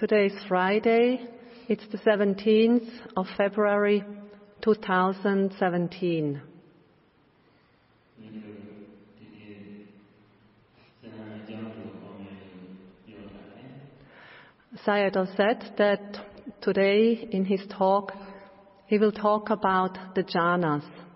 Today is Friday. It's the 17th of February 2017. Sayadaw said that today in his talk he will talk about the jhanas.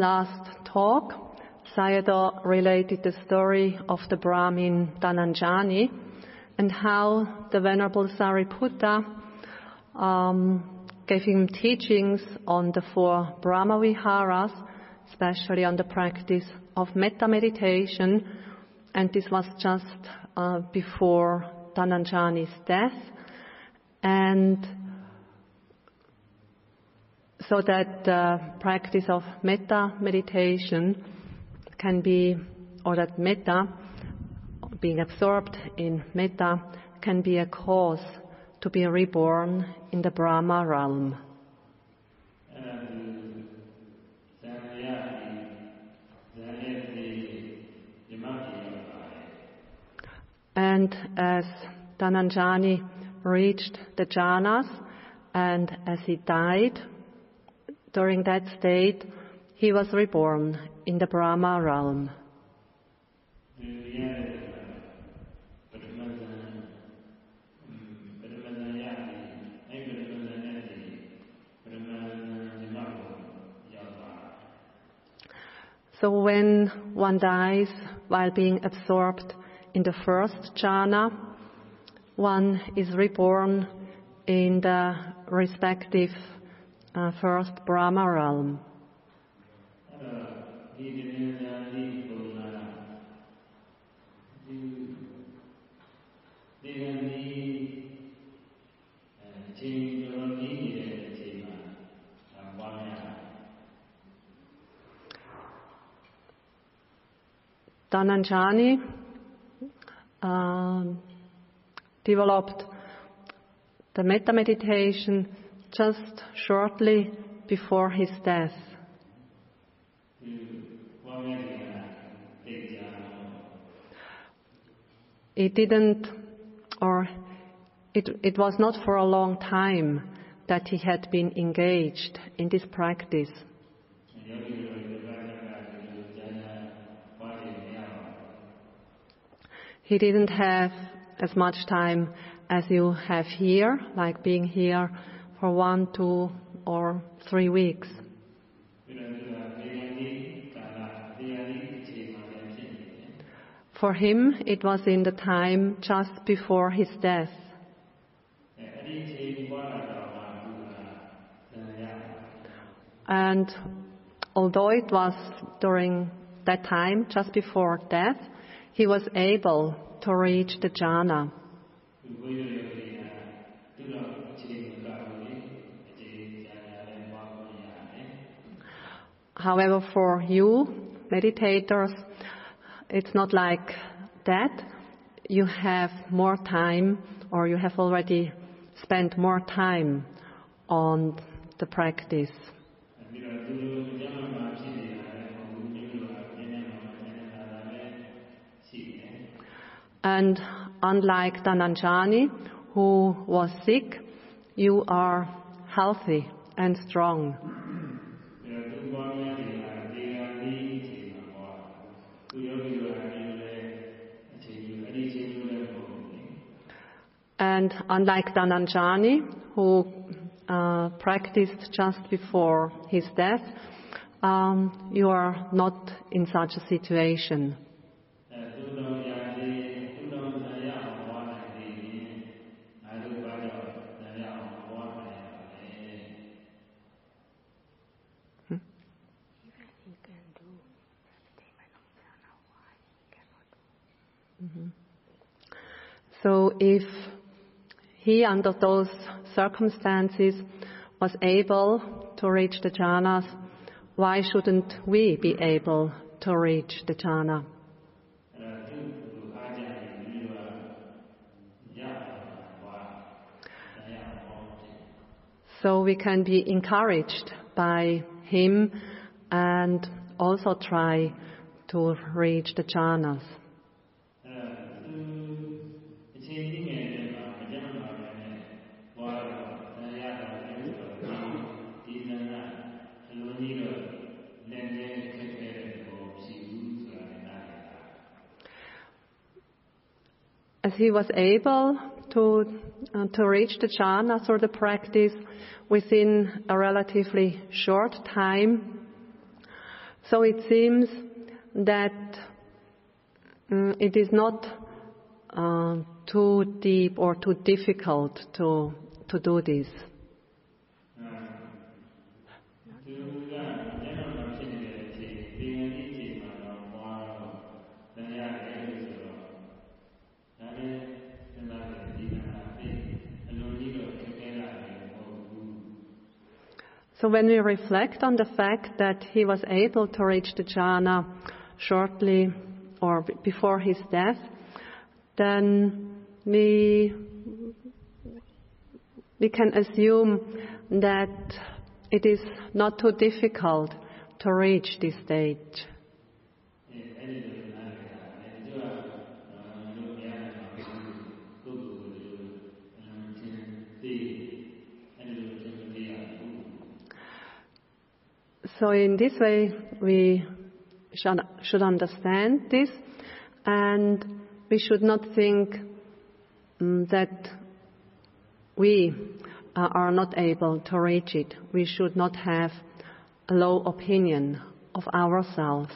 Last talk, Sayadaw related the story of the Brahmin Dhananjani and how the Venerable Sariputta um, gave him teachings on the four Brahma Viharas, especially on the practice of metta meditation, and this was just uh, before Dhananjani's death. And so that the practice of metta meditation can be, or that metta, being absorbed in metta, can be a cause to be reborn in the Brahma realm. And as Dhananjani reached the jhanas and as he died, during that state, he was reborn in the Brahma realm. So when one dies while being absorbed in the first jhana, one is reborn in the respective uh, first Brahma realm. Dhananjani uh, developed the metta meditation just shortly before his death. It didn't, or it, it was not for a long time that he had been engaged in this practice. He didn't have as much time as you have here, like being here for one, two, or three weeks. For him, it was in the time just before his death. And although it was during that time, just before death, he was able to reach the jhana. However, for you, meditators, it's not like that. You have more time, or you have already spent more time on the practice. And unlike Dhananjani, who was sick, you are healthy and strong. And unlike Dhananjani, who uh, practiced just before his death, um, you are not in such a situation. under those circumstances, was able to reach the jhanas, why shouldn't we be able to reach the jhana? So we can be encouraged by him and also try to reach the jhanas. He was able to, uh, to reach the jhana through the practice within a relatively short time, so it seems that mm, it is not uh, too deep or too difficult to, to do this. So when we reflect on the fact that he was able to reach the jhana shortly or before his death, then we we can assume that it is not too difficult to reach this stage. So in this way, we should, understand this, and we should not think mm, that we are not able to reach it. We should not have a low opinion of ourselves.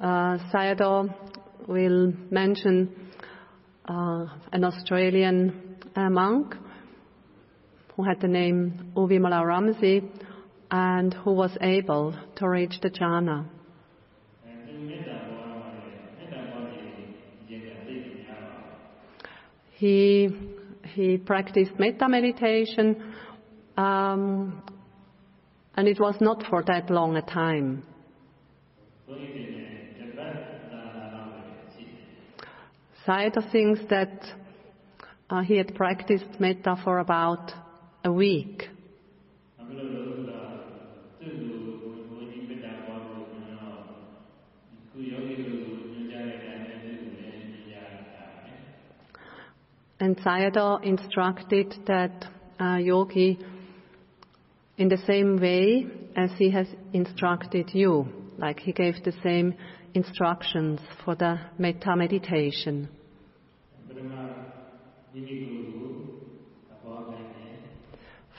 uh, Sayadaw will mention uh, an Australian uh, monk who had the name Uvimala Ramsey and who was able to reach the jhana. He, he practiced metta meditation, um, and it was not for that long a time. side of things that uh, he had practiced metta for about a week. And Sayadaw instructed that uh, yogi in the same way as he has instructed you, like he gave the same instructions for the metta meditation.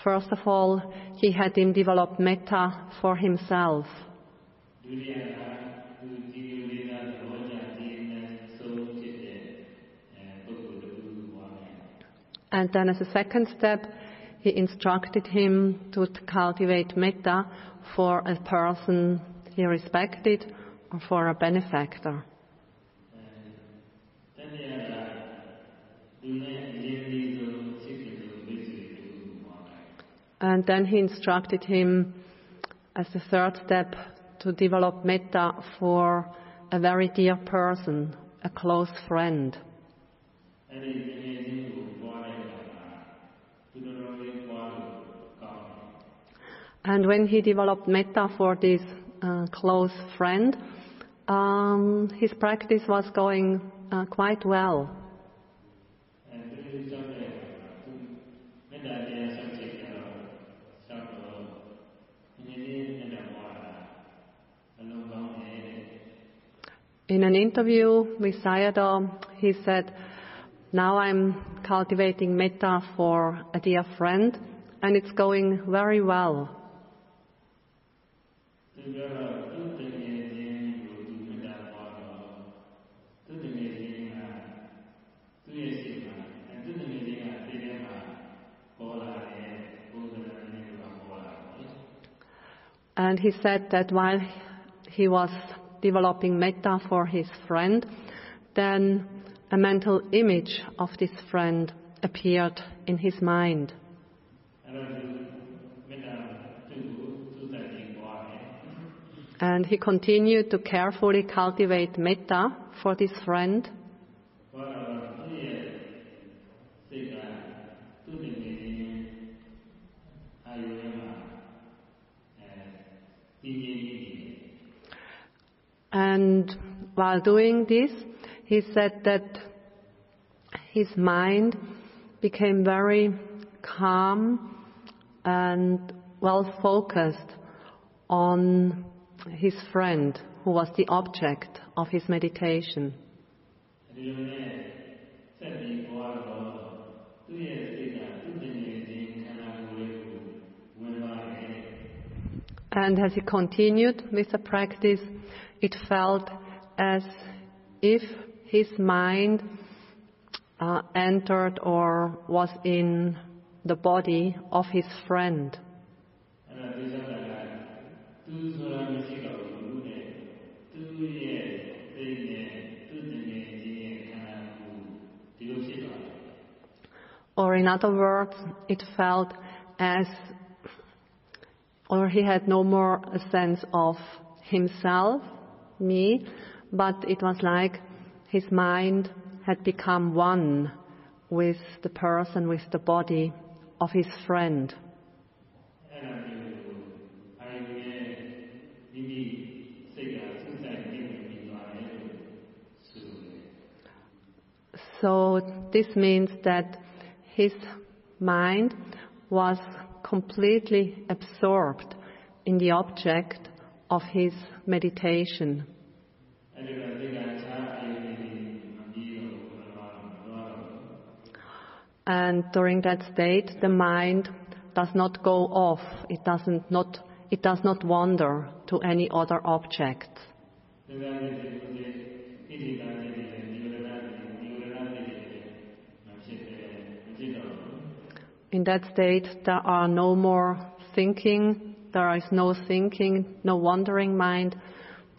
First of all, he had him develop metta for himself. And then, as a second step, he instructed him to cultivate metta for a person he respected or for a benefactor. And then he instructed him as a third step to develop metta for a very dear person, a close friend. And when he developed metta for this uh, close friend, um, his practice was going uh, quite well. In an interview with Sayadaw, he said, now I'm cultivating metta for a dear friend and it's going very well. And he said that while he was developing metta for his friend, then a mental image of this friend appeared in his mind. And he continued to carefully cultivate metta for this friend. While doing this, he said that his mind became very calm and well focused on his friend who was the object of his meditation. And as he continued with the practice, it felt as if his mind uh, entered or was in the body of his friend. Or, in other words, it felt as, or he had no more a sense of himself, me, but it was like his mind had become one with the person, with the body of his friend. So this means that his mind was completely absorbed in the object of his meditation. အဲ့ဒီတော့စိတ်ကခြားအာယုတွေမပြီးတော့ဘူးတော့တော့ And during that state, the mind does not go off. It doesn't not, it does not wander to any other object. ဒီကနေ့ဒီလိုဒီဣတိကာနေတယ်ဒီလိုလားဒီလိုလားဒီမဖြစ်တယ်မဖြစ်တော့ဘူး In that state, there are no more thinking, there is no thinking, no wandering mind,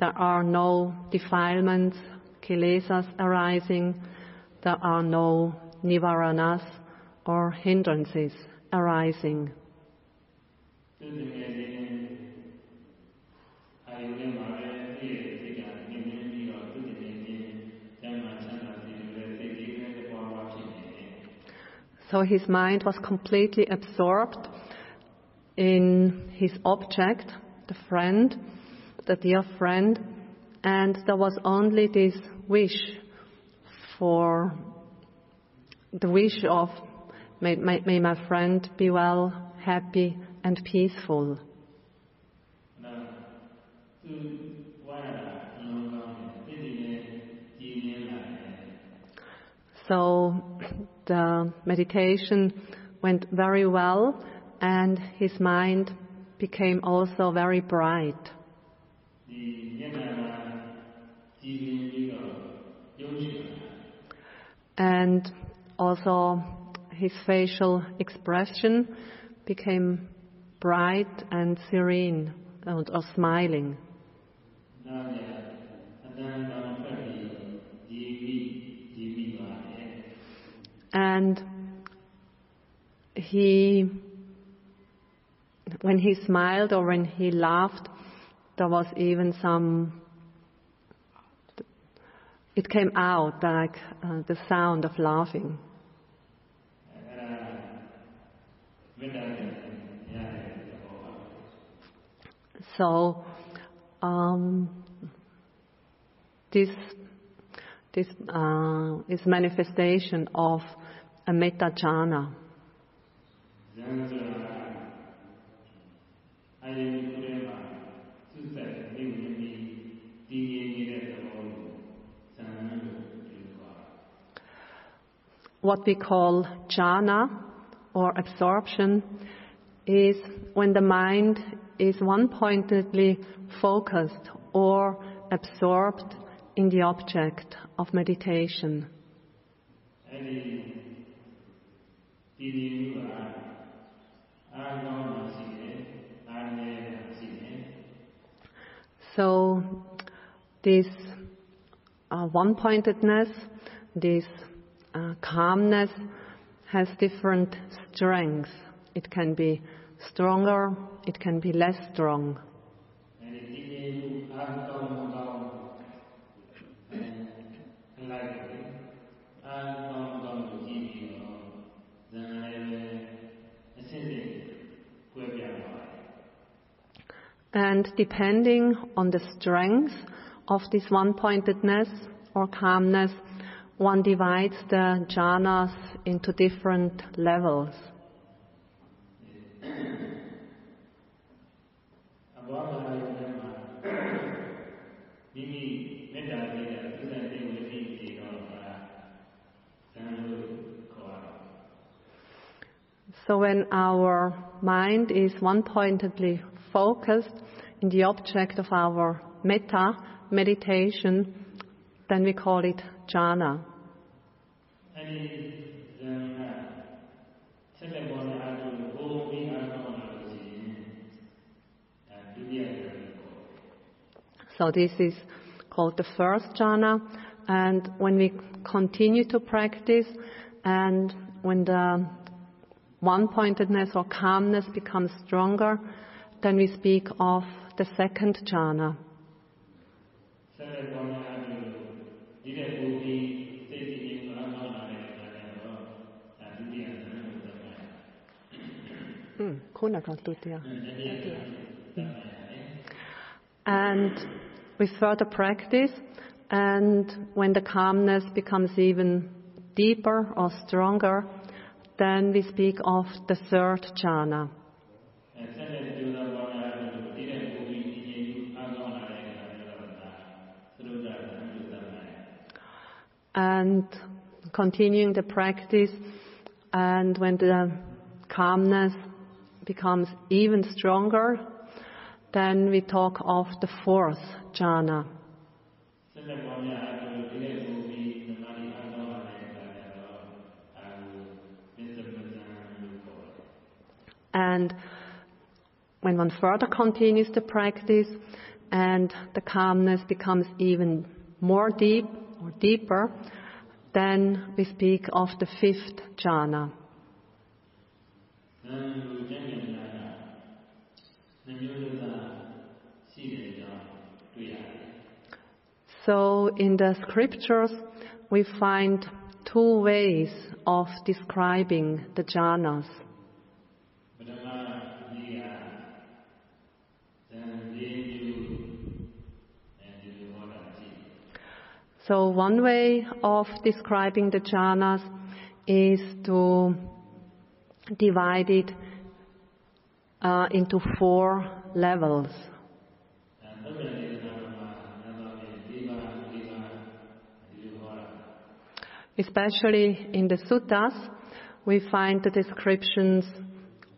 there are no defilements, kilesas arising. There are no nivaranas or hindrances arising. So his mind was completely absorbed in his object, the friend, the dear friend, and there was only this wish for the wish of may, may, may my friend be well, happy, and peaceful. So the meditation went very well, and his mind became also very bright. And also his facial expression became bright and serene and, or smiling. And he, when he smiled or when he laughed, there was even some it came out like uh, the sound of laughing. So, um, this this uh, is manifestation of a metta jhana. what we call jhana or absorption is when the mind is one pointedly focused or absorbed in the object of meditation. So, this uh, one pointedness, this uh, calmness has different strengths. It can be stronger, it can be less strong. And depending on the strength of this one pointedness or calmness, one divides the jhanas into different levels. So when our mind is one pointedly focused in the object of our metta meditation, then we call it jhana. So this is called the first jhana. And when we continue to practice and when the one-pointedness or calmness becomes stronger, then we speak of the second jhana. Mm, And with further practice, and when the calmness becomes even deeper or stronger, then we speak of the third jhana. And continuing the practice, and when the calmness becomes even stronger, then we talk of the fourth jhana. And when one further continues the practice and the calmness becomes even more deep or deeper, then we speak of the fifth jhana. So in the scriptures, we find two ways of describing the jhanas. So one way of describing the jhanas is to divide it uh, into four levels. Especially in the suttas, we find the descriptions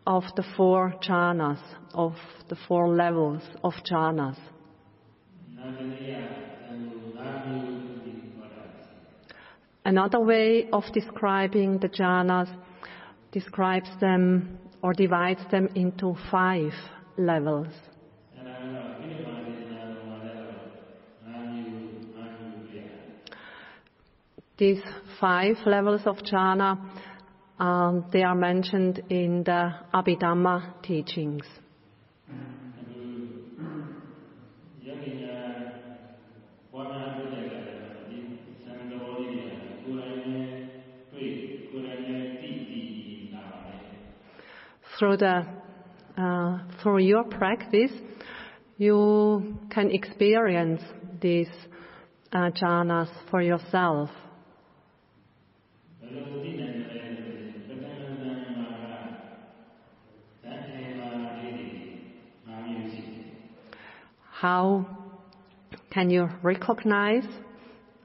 of the four jhanas, of the four levels of jhanas. Another way of describing the jhanas describes them or divides them into five levels. These five levels of jhana, um, they are mentioned in the Abhidhamma teachings. Through the uh, through your practice, you can experience these uh, jhanas for yourself. How can you recognize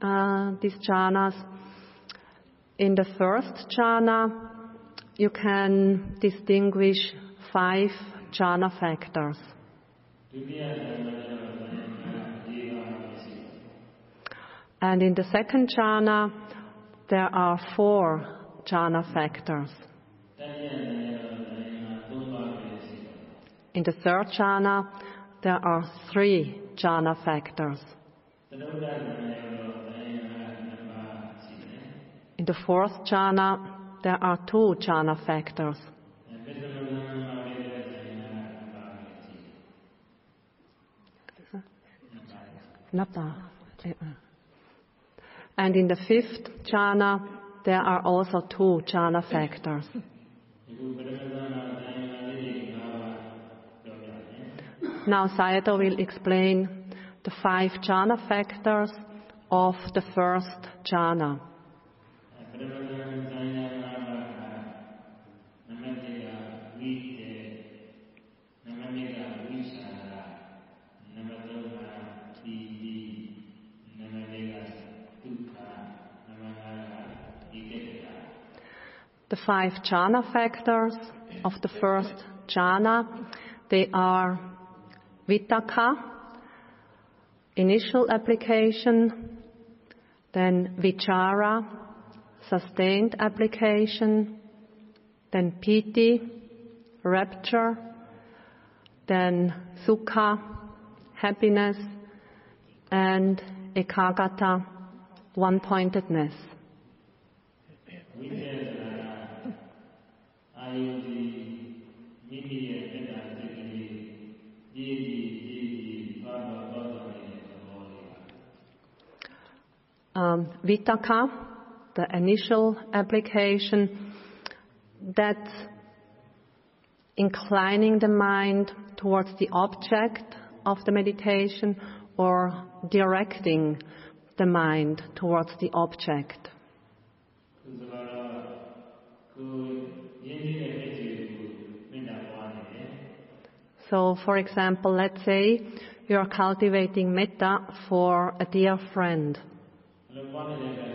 uh, these jhanas? In the first jhana, you can distinguish five jhana factors. And in the second jhana, there are four jhana factors. In the third jhana, there are three jhana factors. In the fourth jhana, there are two jhana factors. And in the fifth jhana, there are also two jhana factors. Now Sayadaw will explain the five jhana factors of the first jhana. The five jhana factors of the first jhana, they are vitakka, initial application, then vichara, sustained application, then piti, rapture, then sukha, happiness, and ekaggata, one-pointedness. Um, Vitakka, the initial application, that's inclining the mind towards the object of the meditation or directing the mind towards the object. So, for example, let's say you are cultivating metta for a dear friend. ဘယ်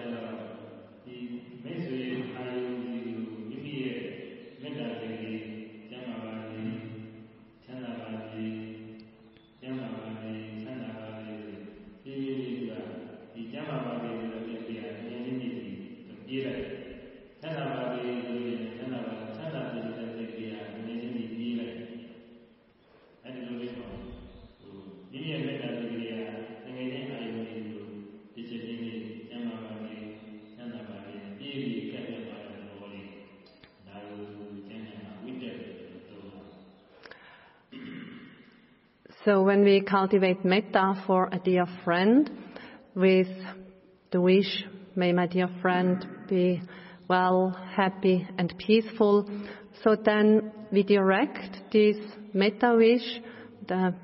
So when we cultivate metta for a dear friend with the wish, may my dear friend be well, happy and peaceful, so then we direct this metta wish, the,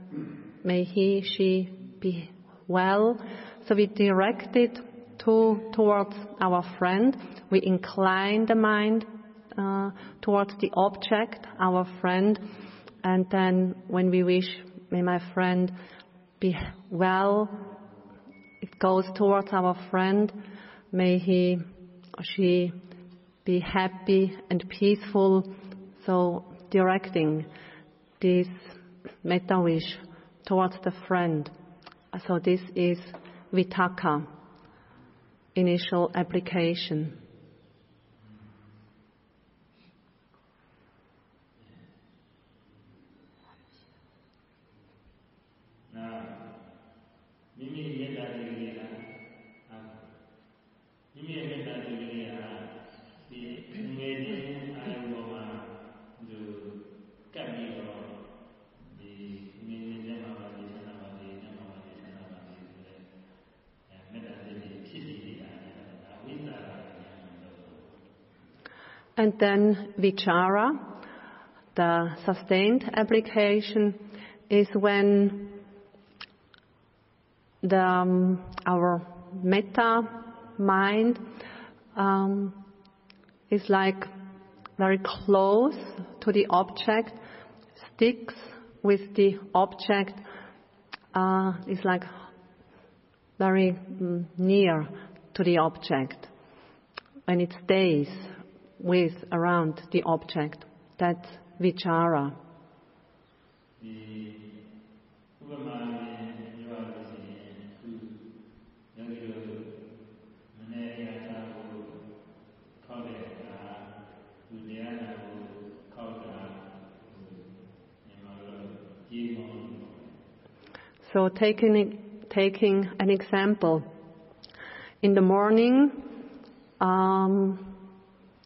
may he, she be well, so we direct it to, towards our friend, we incline the mind uh, towards the object, our friend, and then when we wish, may my friend be well, it goes towards our friend. May he or she be happy and peaceful. So directing this metta wish towards the friend. So this is vitakka, initial application. And then vichara, the sustained application, is when the, um, our metta mind um, is like very close to the object, sticks with the object, uh, is like very mm, near to the object. And it stays with around the object. That's vichara. So taking, taking an example, in the morning, um,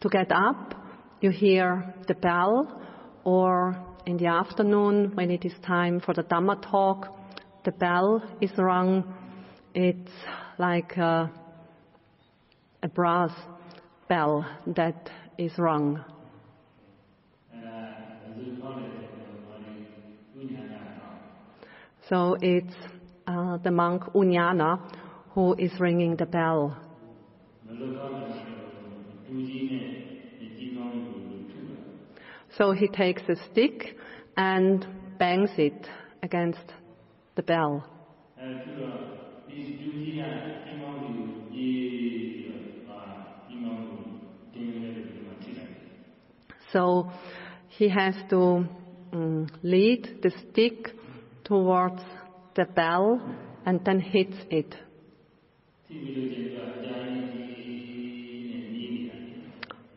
to get up, you hear the bell, or in the afternoon, when it is time for the Dhamma talk, the bell is rung. It's like a, a brass bell that is rung. So it's uh, the monk Unyana who is ringing the bell. So he takes a stick and bangs it against the bell. So he has to um, lead the stick towards the bell and then hits it.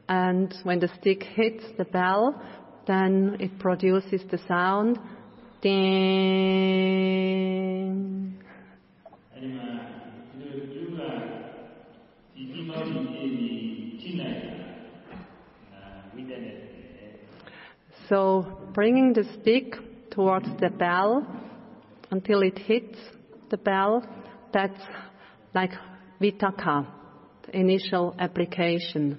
And when the stick hits the bell, then it produces the sound ding. So bringing the stick towards the bell until it hits the bell, that's like vitakka, the initial application.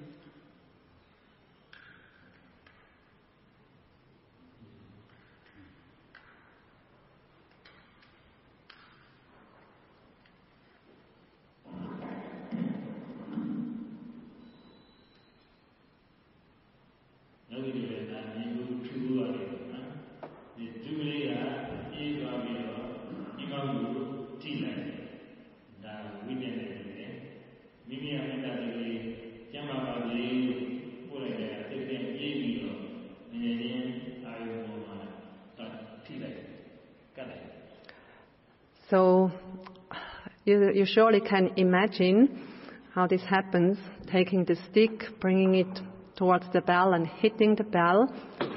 You, surely can imagine how this happens, taking the stick, bringing it towards the bell and hitting the bell.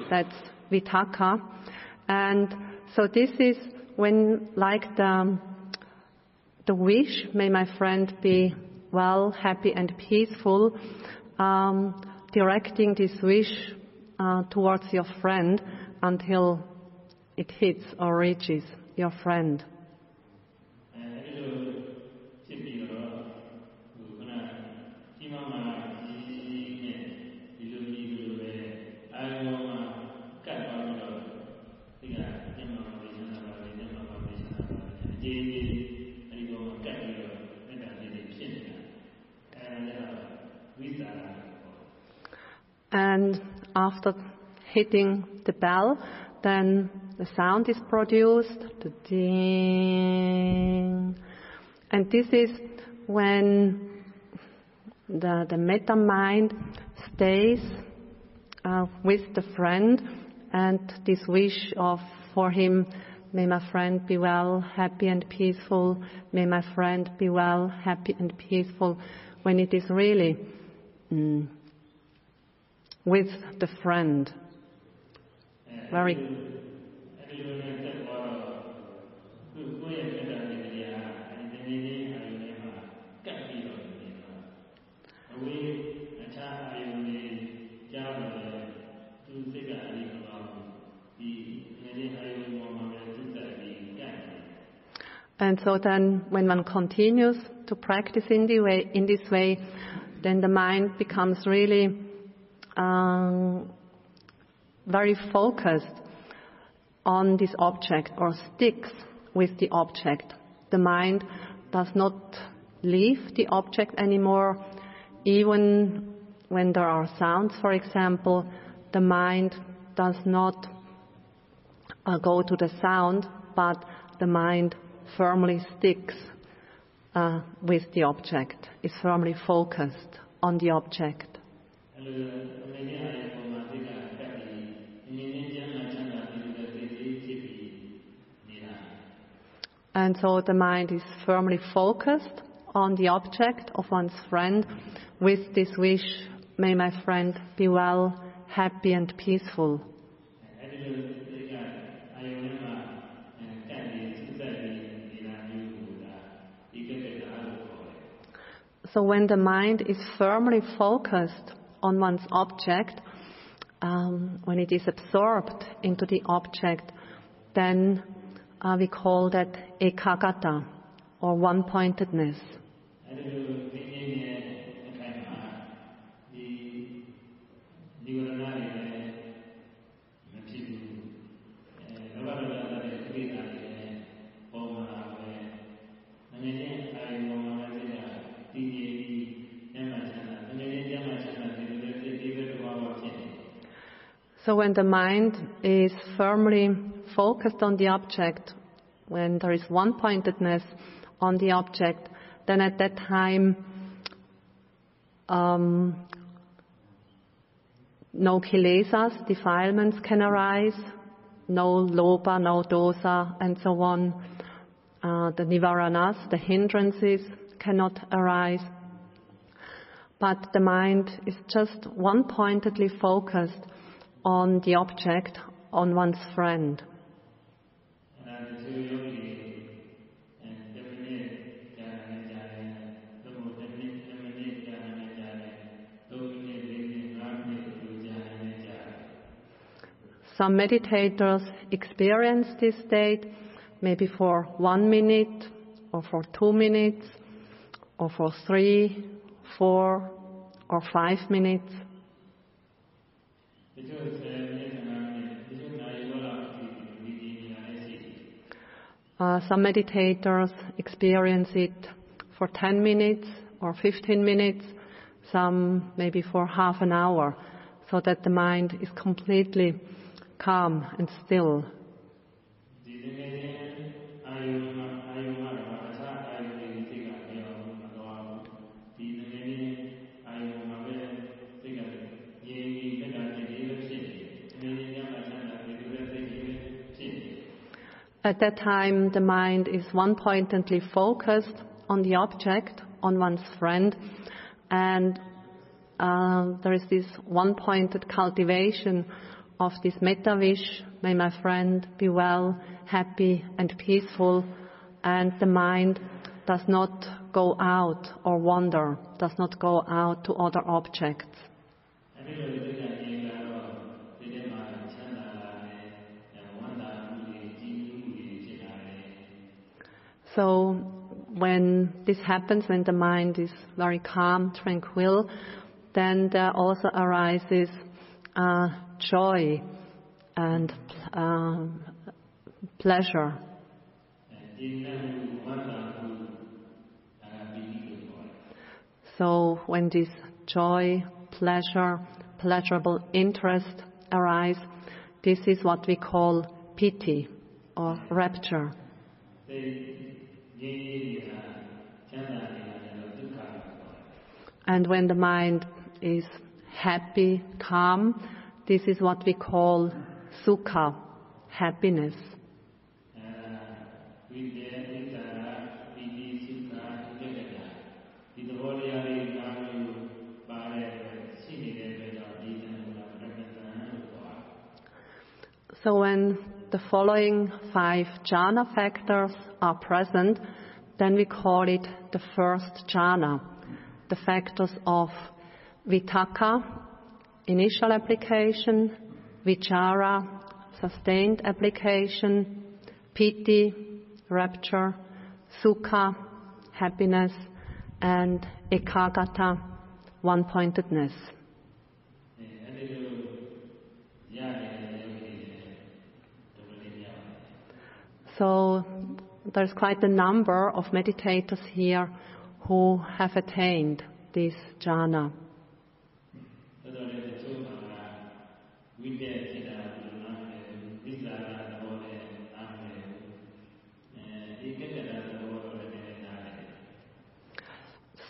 That's vitakka. And so this is when, like the, the wish, may my friend be well, happy and peaceful, um, directing this wish uh, towards your friend until it hits or reaches your friend. And after hitting the bell, then the sound is produced, the ding. And this is when the, the metta mind stays uh, with the friend and this wish of for him may my friend be well happy and peaceful may my friend be well happy and peaceful when it is really mm, with the friend. Very And so then when one continues to practice in, way, in this way, then the mind becomes really um, very focused on this object or sticks with the object. The mind does not leave the object anymore, even when there are sounds, for example, the mind does not uh, go to the sound, but the mind firmly sticks uh, with the object, is firmly focused on the object. And so the mind is firmly focused on the object of one's friend with this wish, may my friend be well, happy and peaceful. So when the mind is firmly focused on one's object, um, when it is absorbed into the object, then uh, we call that ekaggata or one-pointedness. အဲ So when the mind is firmly focused on the object, when there is one-pointedness on the object, then at that time um, no kilesas, defilements can arise, no lobha, no dosa, and so on. Uh, the nivaranas, the hindrances, cannot arise. But the mind is just one-pointedly focused on the object, on one's friend. Some meditators experience this state maybe for one minute or for two minutes or for three, four, or five minutes. Uh, some meditators experience it for 10 minutes or 15 minutes, some maybe for half an hour, so that the mind is completely calm and still. At that time, the mind is one-pointedly focused on the object, on one's friend, and uh, there is this one-pointed cultivation of this metta wish, may my friend be well, happy and peaceful, and the mind does not go out or wander, does not go out to other objects. So when this happens, when the mind is very calm, tranquil, then there also arises uh, joy and uh, pleasure. So when this joy, pleasure, pleasurable interest arise, this is what we call piti or rapture. And when the mind is happy, calm, this is what we call sukha, happiness. So when the following five jhana factors are present, then we call it the first jhana, the factors of vitakka, initial application, vichara, sustained application, piti, rapture, sukha, happiness, and ekaggata, one-pointedness. အဲ So there's quite a number of meditators here who have attained this jhana.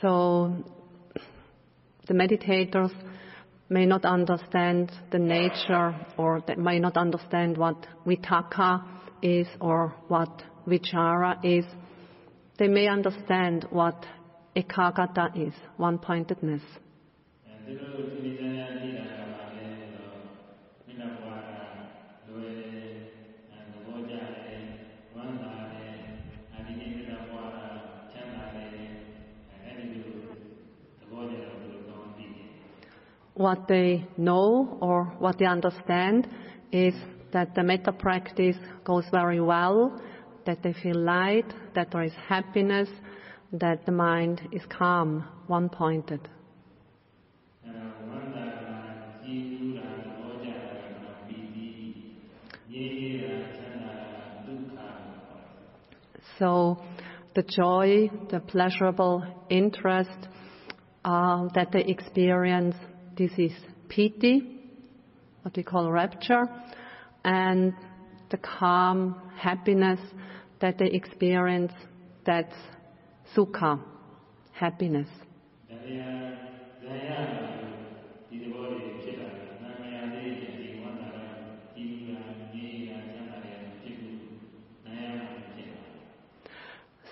So the meditators may not understand the nature or they may not understand what vitakka is or what vichara is, they may understand what ekaggata is, one pointedness. What they know or what they understand is that the metta practice goes very well, that they feel light, that there is happiness, that the mind is calm, one pointed. So, the joy, the pleasurable interest uh, that they experience, this is piti, what we call rapture, and the calm happiness that they experience, that's sukha, happiness.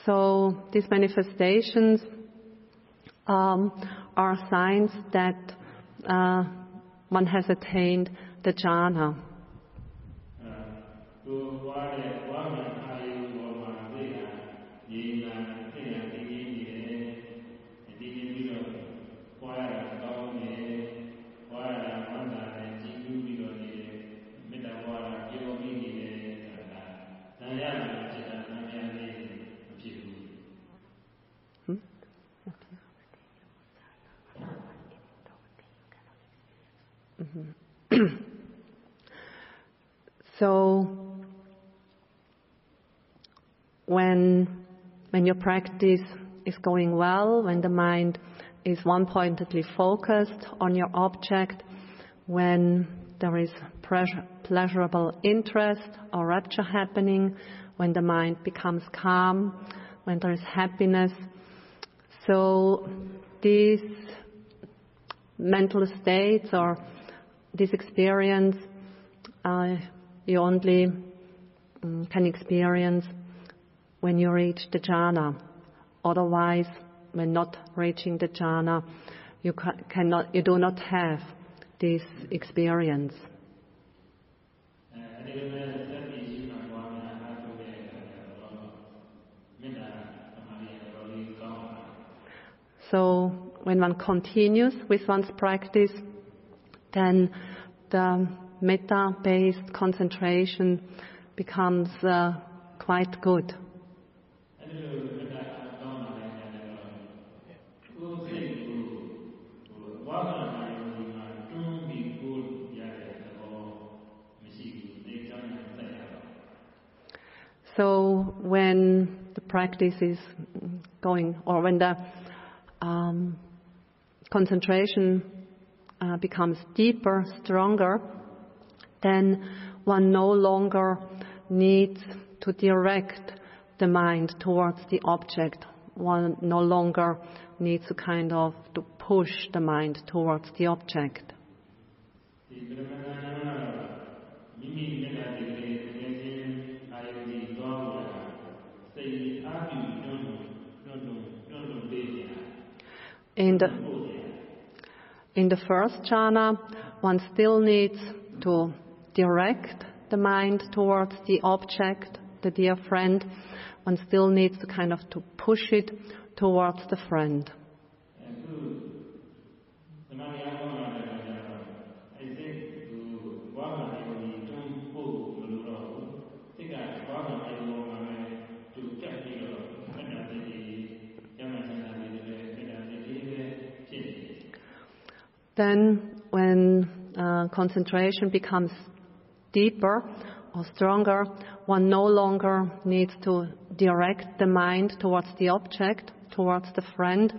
So these manifestations um, are signs that uh, one has attained the jhana. Practice is going well, when the mind is one-pointedly focused on your object, when there is pleasurable interest or rapture happening, when the mind becomes calm, when there is happiness. So these mental states or this experience uh, you only um, can experience when you reach the jhana. Otherwise, when not reaching the jhana, you cannot, you do not have this experience. So when one continues with one's practice, then the metta-based concentration becomes uh, quite good. So when the practice is going, or when the um, concentration uh, becomes deeper, stronger, then one no longer needs to direct the mind towards the object. One no longer needs to kind of to push the mind towards the object. In the, in the first jhana, one still needs to direct the mind towards the object, the dear friend. One still needs to kind of to push it towards the friend. Then, when uh, concentration becomes deeper or stronger, one no longer needs to direct the mind towards the object, towards the friend.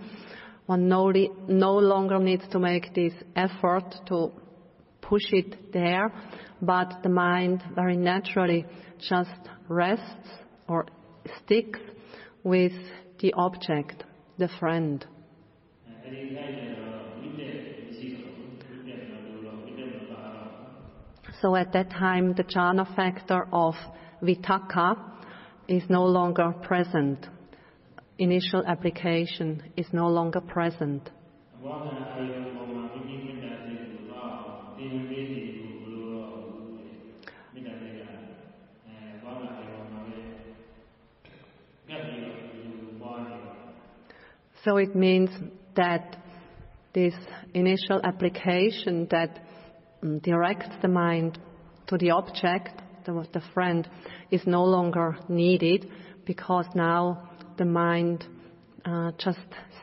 One no, li- no longer needs to make this effort to push it there, but the mind very naturally just rests or sticks with the object, the friend. So at that time, the jhana factor of vitakka is no longer present. Initial application is no longer present. So it means that this initial application that um, directs the mind to the object, the, the friend, is no longer needed because now the mind uh, just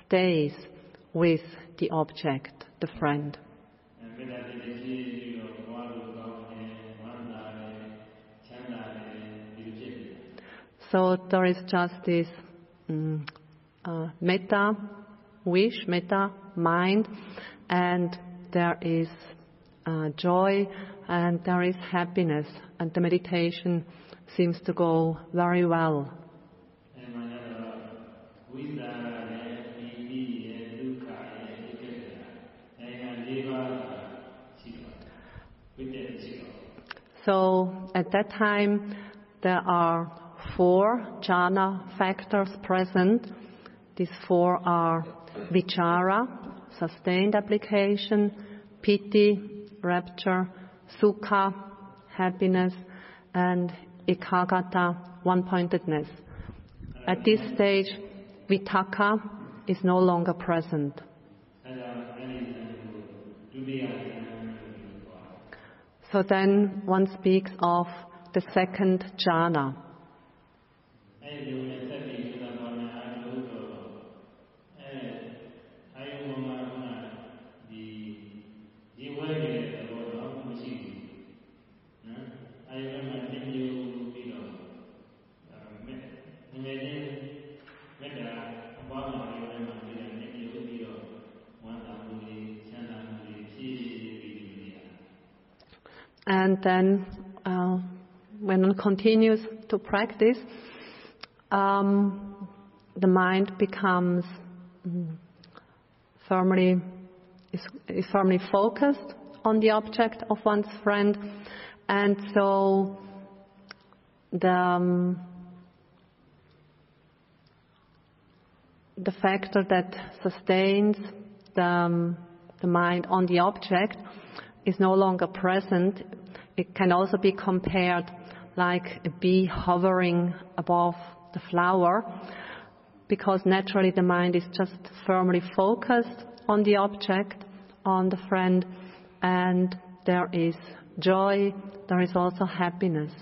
stays with the object, the friend. So there is just this um, uh, metta wish, metta mind, and there is uh, joy and there is happiness, and the meditation seems to go very well. So at that time, there are four jhana factors present. These four are vichara, sustained application, piti, rapture, sukha, happiness, and ekaggata, one-pointedness. At this stage, vitakka is no longer present. So then one speaks of the second jhana. And then, uh, when one continues to practice, um, the mind becomes mm, firmly is, is firmly focused on the object of one's friend, and so the um, the factor that sustains the, um, the mind on the object is no longer present. It can also be compared like a bee hovering above the flower because naturally the mind is just firmly focused on the object, on the friend, and there is joy, there is also happiness.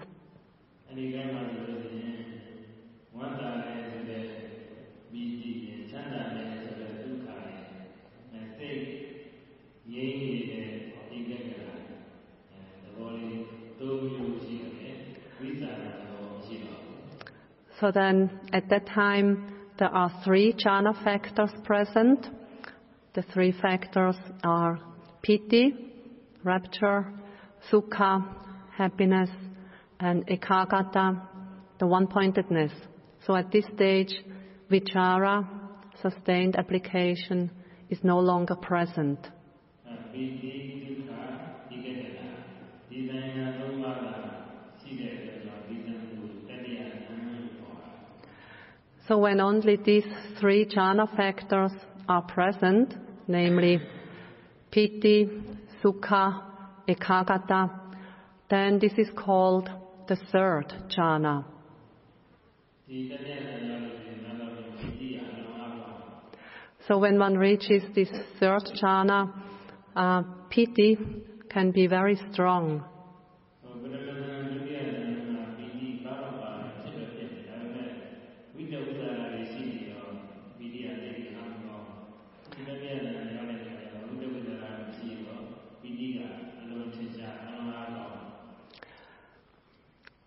So then, at that time, there are three jhana factors present. The three factors are piti, rapture, sukha, happiness, and ekaggata, the one-pointedness. So at this stage, vichara, sustained application, is no longer present. So when only these three jhana factors are present, namely piti, sukha, ekaggata, then this is called the third jhana. So when one reaches this third jhana, uh, piti can be very strong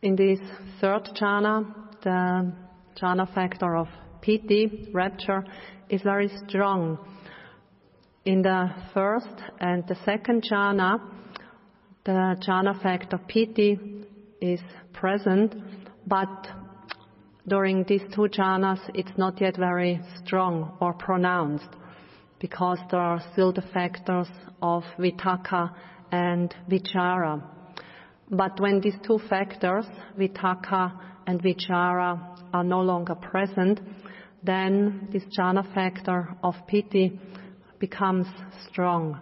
In this third jhana, the jhana factor of piti, rapture, is very strong. In the first and the second jhana, the jhana factor piti is present, but during these two jhanas, it's not yet very strong or pronounced because there are still the factors of vitakka and vichara. But when these two factors, vitakka and vichara, are no longer present, then this jhana factor of piti becomes strong.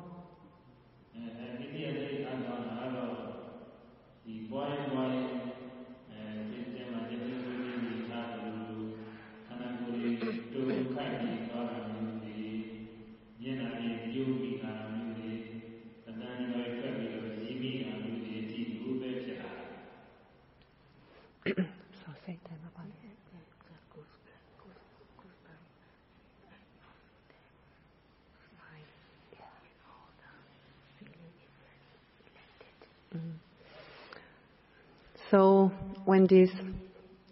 This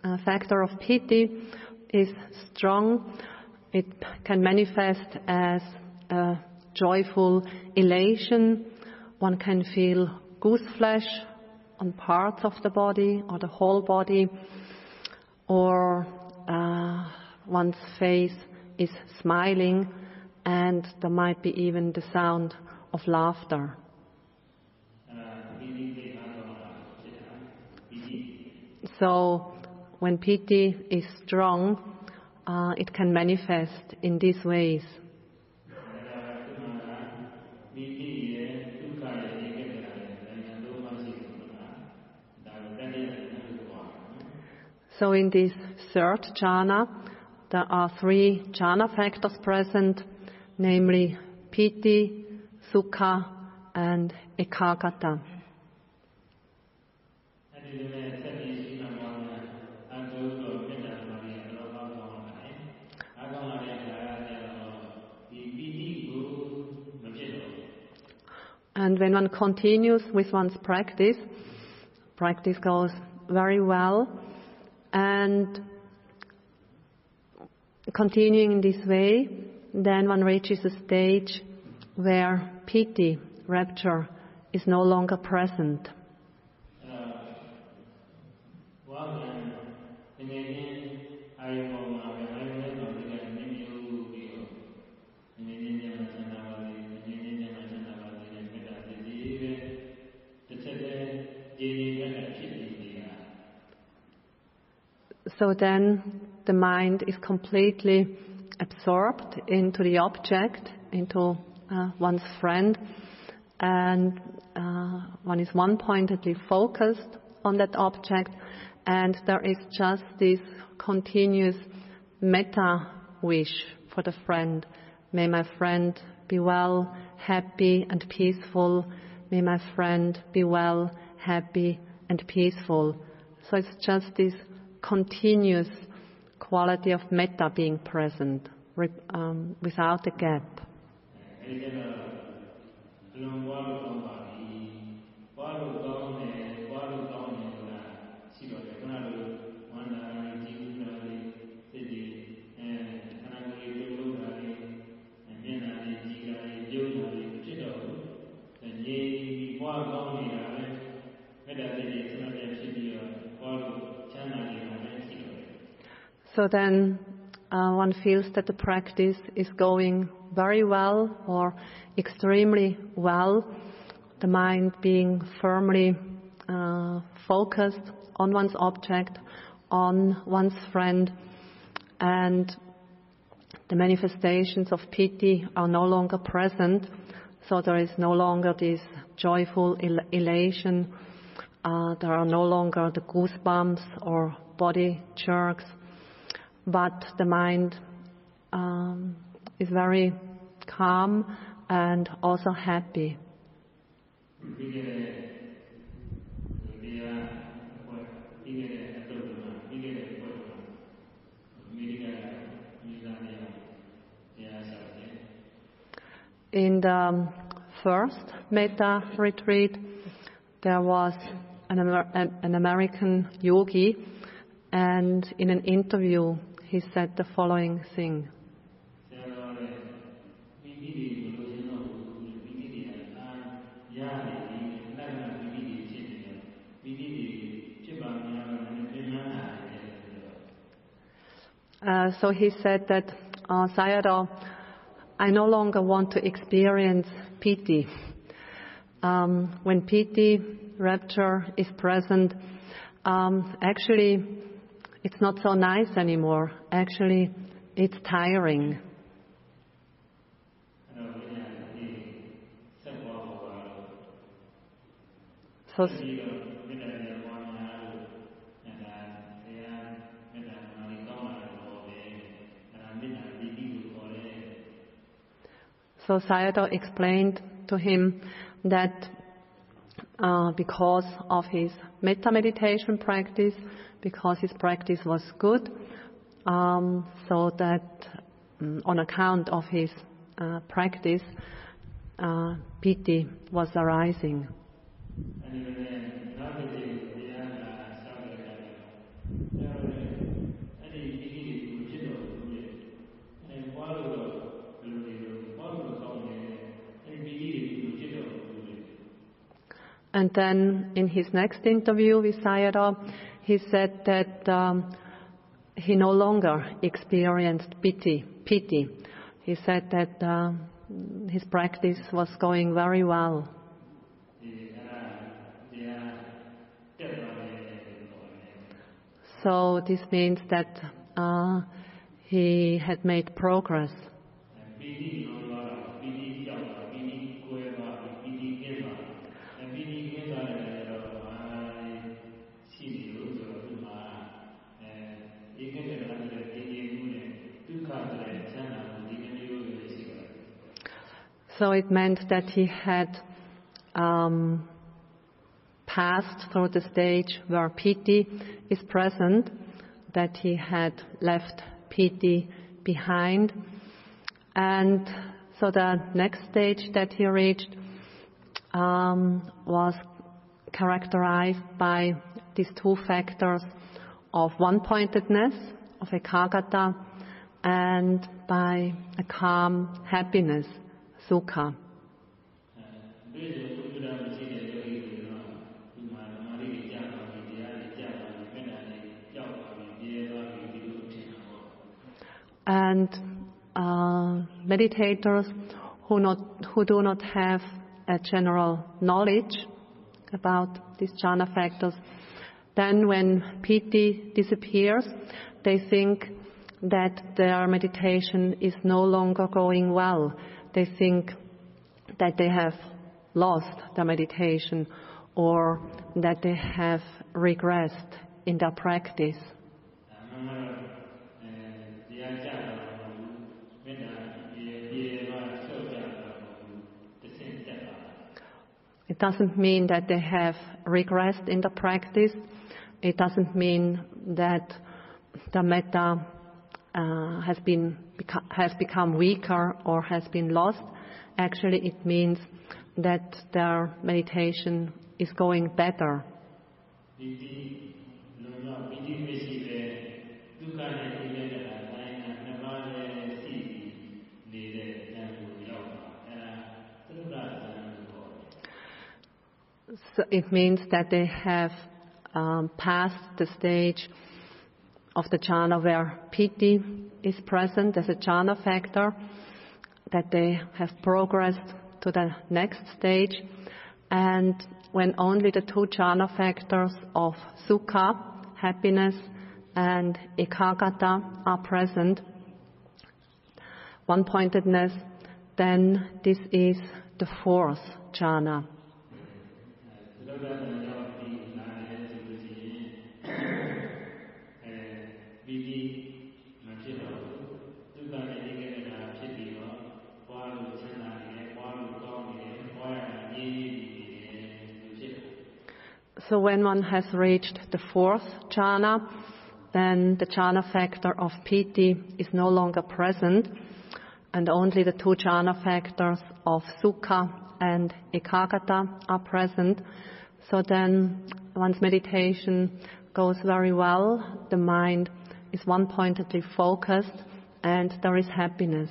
uh, factor of piti is strong, it can manifest as a joyful elation. One can feel goose flesh on parts of the body or the whole body, or uh, one's face is smiling, and there might be even the sound of laughter. So when piti is strong, uh, it can manifest in these ways. So in this third jhana, there are three jhana factors present, namely piti, sukha, and ekaggata. And when one continues with one's practice, practice goes very well. And continuing in this way, then one reaches a stage where piti, rapture, is no longer present. So then the mind is completely absorbed into the object, into uh, one's friend, and uh, one is one pointedly focused on that object, and there is just this continuous metta wish for the friend. May my friend be well, happy, and peaceful. May my friend be well, happy, and peaceful. So it's just this continuous quality of metta being present um, without a gap. So then uh, one feels that the practice is going very well or extremely well, the mind being firmly uh, focused on one's object, on one's friend, and the manifestations of piti are no longer present, so there is no longer this joyful el- elation, uh, there are no longer the goosebumps or body jerks but the mind um, is very calm and also happy. In the first metta retreat, there was an, Amer- an American yogi, and in an interview, he said the following thing. Uh, so he said that, uh, Sayadaw, I no longer want to experience piti. Um, when piti, rapture, is present, um, actually it's not so nice anymore. Actually, it's tiring. So, so Sayadaw explained to him that uh, because of his metta meditation practice, because his practice was good, um, so that um, on account of his uh, practice, uh, piti was arising. And then in his next interview with Sayadaw, he said that um, he no longer experienced piti. Piti. He said that uh, his practice was going very well. So this means that uh, he had made progress. So it meant that he had um, passed through the stage where piti is present, that he had left piti behind. And so the next stage that he reached um, was characterized by these two factors of one-pointedness, of ekaggata, and by a calm happiness, Sukha. And uh, meditators who, not, who do not have a general knowledge about these jhana factors, then when piti disappears, they think that their meditation is no longer going well they think that they have lost their meditation or that they have regressed in their practice. It doesn't mean that they have regressed in the practice. It doesn't mean that the metta uh, has been has become weaker or has been lost, actually it means that their meditation is going better. So it means that they have um, passed the stage of the jhana where piti is present as a jhana factor, that they have progressed to the next stage, and when only the two jhana factors of sukha, happiness, and ekaggata are present, one-pointedness, then this is the fourth jhana. So when one has reached the fourth jhana, then the jhana factor of piti is no longer present, and only the two jhana factors of sukha and ekaggata are present. So then one's meditation goes very well, the mind is one-pointedly focused, and there is happiness.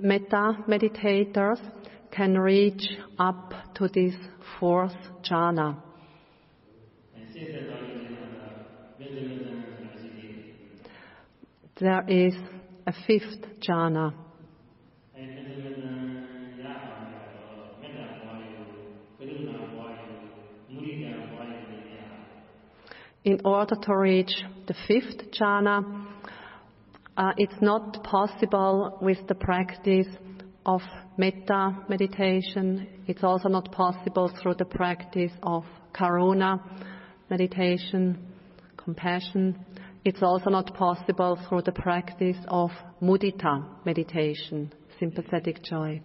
Metta meditators can reach up to this fourth jhana. There is a fifth jhana. In order to reach the fifth jhana, uh, it's not possible with the practice of metta meditation. It's also not possible through the practice of karuna meditation, compassion. It's also not possible through the practice of mudita meditation, sympathetic joy.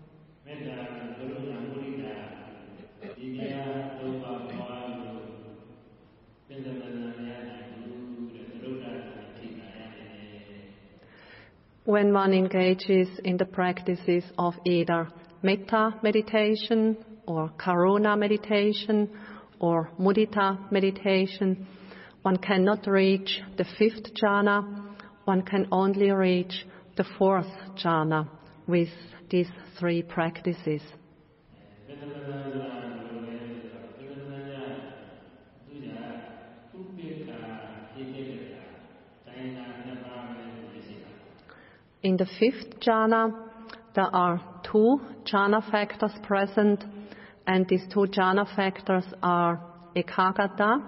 When one engages in the practices of either metta meditation or karuna meditation or mudita meditation, one cannot reach the fifth jhana, one can only reach the fourth jhana with these three practices. In the fifth jhana, there are two jhana factors present, and these two jhana factors are ekaggata,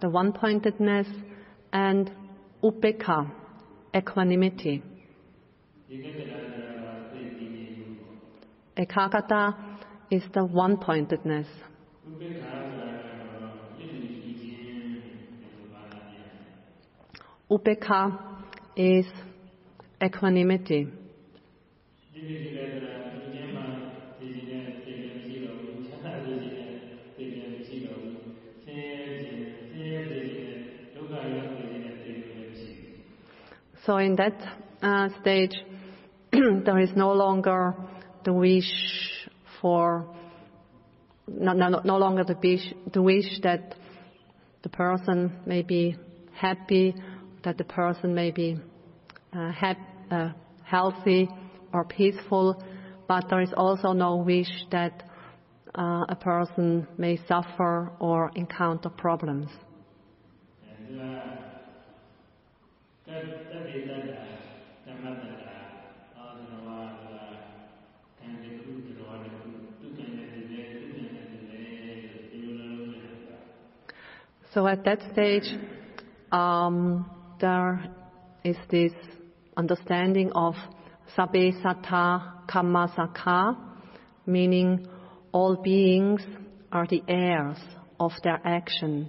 the one pointedness, and upekkha, equanimity. Ekaggata is the one pointedness. Upekkha is equanimity. So, in that uh, stage, there is no longer the wish for, no, no, no longer the wish, the wish that the person may be happy, that the person may be uh, uh, healthy or peaceful, but there is also no wish that uh, a person may suffer or encounter problems. So at that stage, um, there is this understanding of sabbe satta meaning all beings are the heirs of their actions.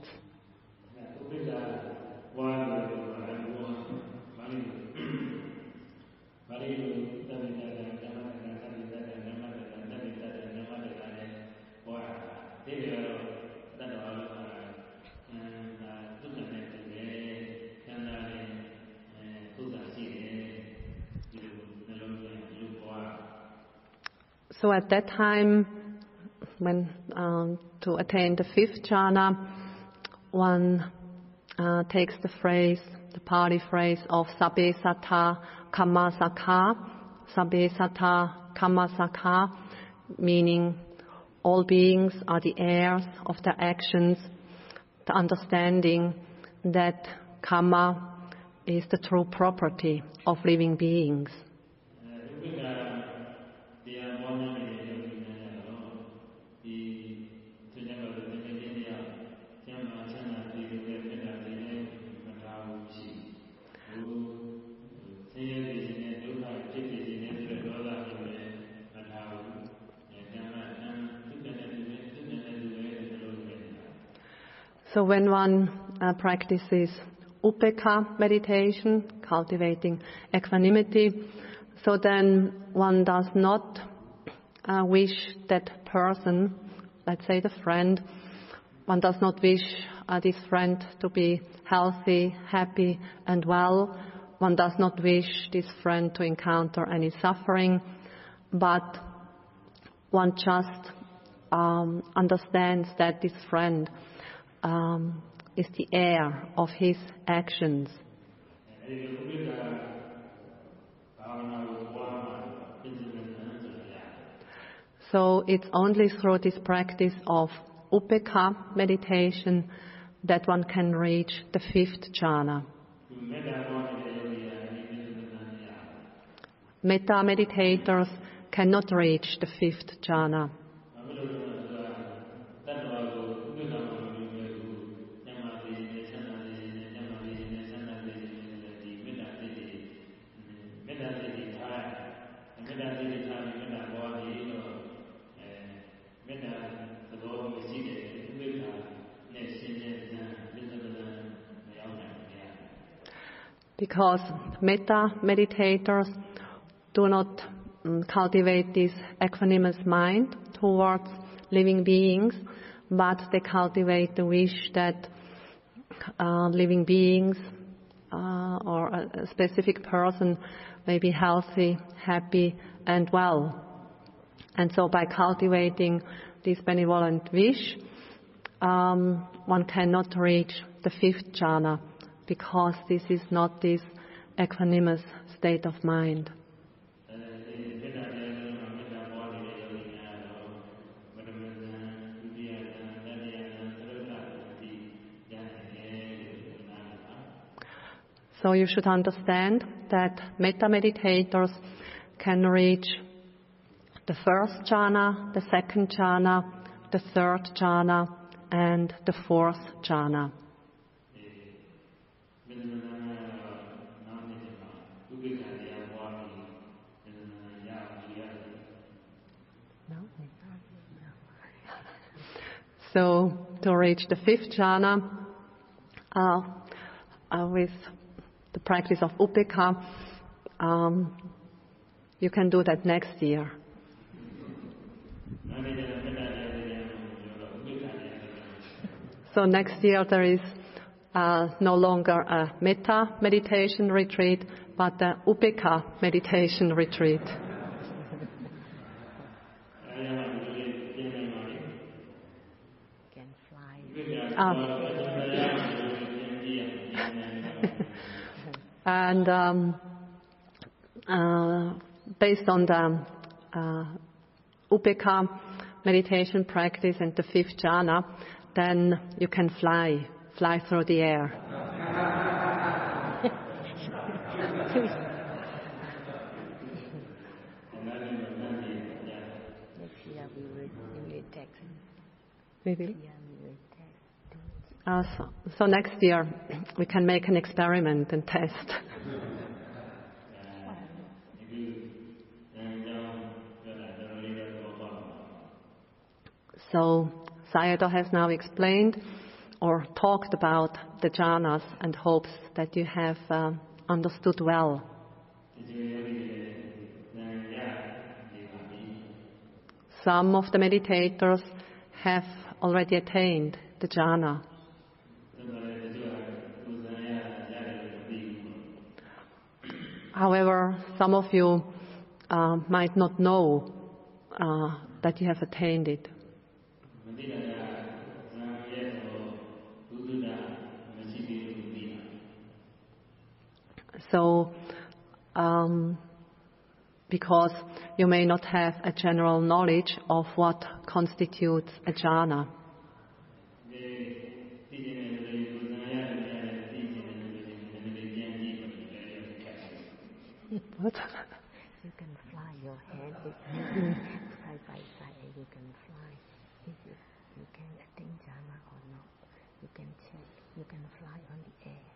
At that time, when um, to attain the fifth jhana, one uh, takes the phrase, the Pali phrase of sabbe satta kamma sakha, sabbe satta kamma sakha, meaning all beings are the heirs of their actions, the understanding that karma is the true property of living beings. So when one uh, practices upekkha meditation, cultivating equanimity, so then one does not uh, wish that person, let's say the friend, one does not wish uh, this friend to be healthy, happy and well. One does not wish this friend to encounter any suffering, but one just um, understands that this friend um, is the heir of his actions. So it's only through this practice of upa meditation that one can reach the fifth jhana. Metta meditators cannot reach the fifth jhana. Because metta meditators do not um, cultivate this equanimous mind towards living beings, but they cultivate the wish that uh, living beings uh, or a, a specific person may be healthy, happy, and well. And so by cultivating this benevolent wish, um, one cannot reach the fifth jhana because this is not this equanimous state of mind. So you should understand that metta meditators can reach the first jhana, the second jhana, the third jhana, and the fourth jhana. So to reach the fifth jhana, uh, uh, with the practice of upekkha, um, you can do that next year. So next year there is uh, no longer a metta meditation retreat, but a upekkha meditation retreat. Can fly. Ah. And um, uh, based on the uh, upekkha meditation practice and the fifth jhana, then you can fly, fly through the air. Take. Uh, so, so next year we can make an experiment and test. So Sayadaw has now explained or talked about the jhanas and hopes that you have um, understood well. Some of the meditators have already attained the jhana. However, some of you uh, might not know uh, that you have attained it. So, um, because you may not have a general knowledge of what constitutes a jhana. What? You can fly your with side by side and you can fly. If you, you can attain jhana or not, you can check. You can fly on the air.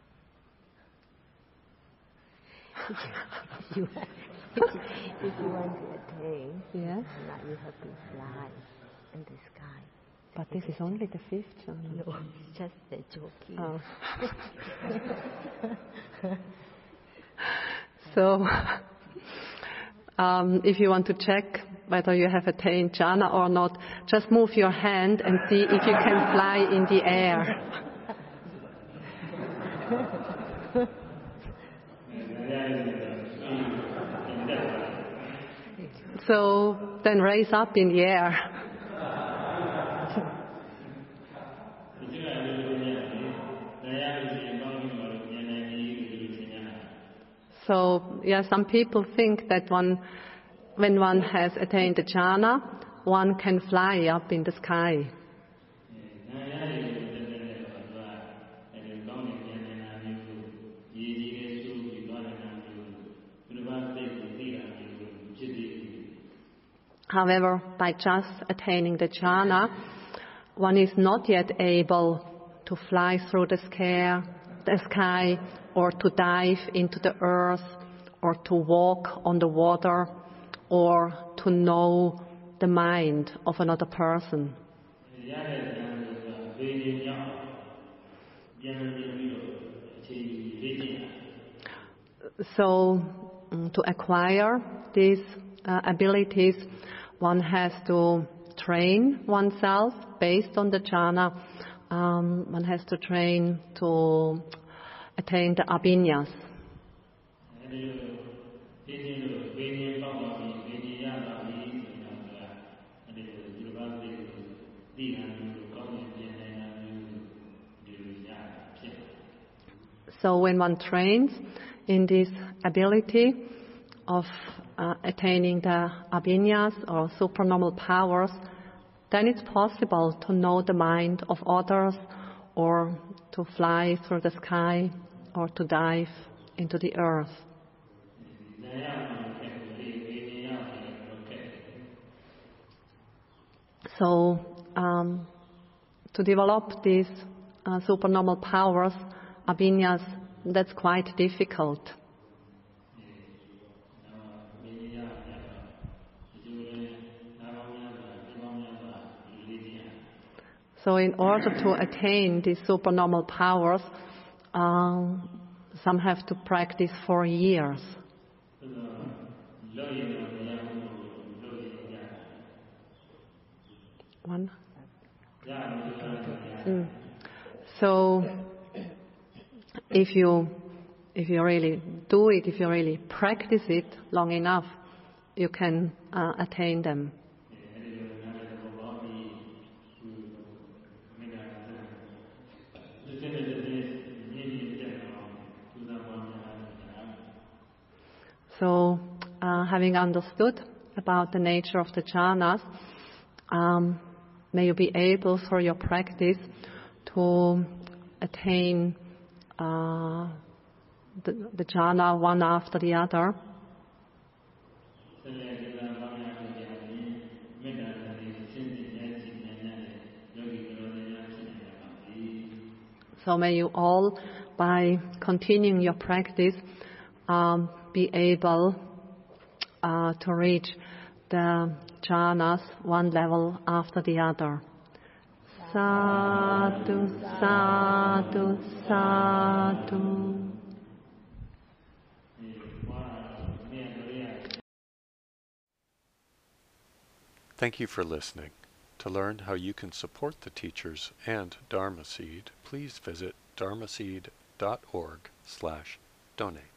If, you, if you want to attain Yes, jhana, you have to fly in the sky. but this is only the fifth jhana. No, it's just the joking. Oh. so, um, if you want to check whether you have attained jhana or not, just move your hand and see if you can fly in the air. So then raise up in the air. So, yeah, some people think that one, when one has attained the jhana, one can fly up in the sky. However, by just attaining the jhana, one is not yet able to fly through the sky, or to dive into the earth or to walk on the water or to know the mind of another person. so mm, to acquire these uh, abilities, one has to train oneself based on the jhana. Um, one has to train to attain the abhinyas. So when one trains in this ability of uh, attaining the abhinyas or supernormal powers, then it's possible to know the mind of others or to fly through the sky or to dive into the earth. So, um, to develop these uh, supernormal powers, abhinyas, that's quite difficult. So in order to attain these supernormal powers, um, some have to practice for years. One. Hmm. So if you if you really do it, if you really practice it long enough, you can uh, attain them. So, uh, having understood about the nature of the jhanas, um, may you be able through your practice to attain uh, the, the jhana one after the other. So may you all, by continuing your practice, um, be able uh, to reach the jhanas one level after the other. Sadhu, sadhu, sadhu. Thank you for listening. To learn how you can support the teachers and Dharma Seed, please visit dharmaseed.org slash donate.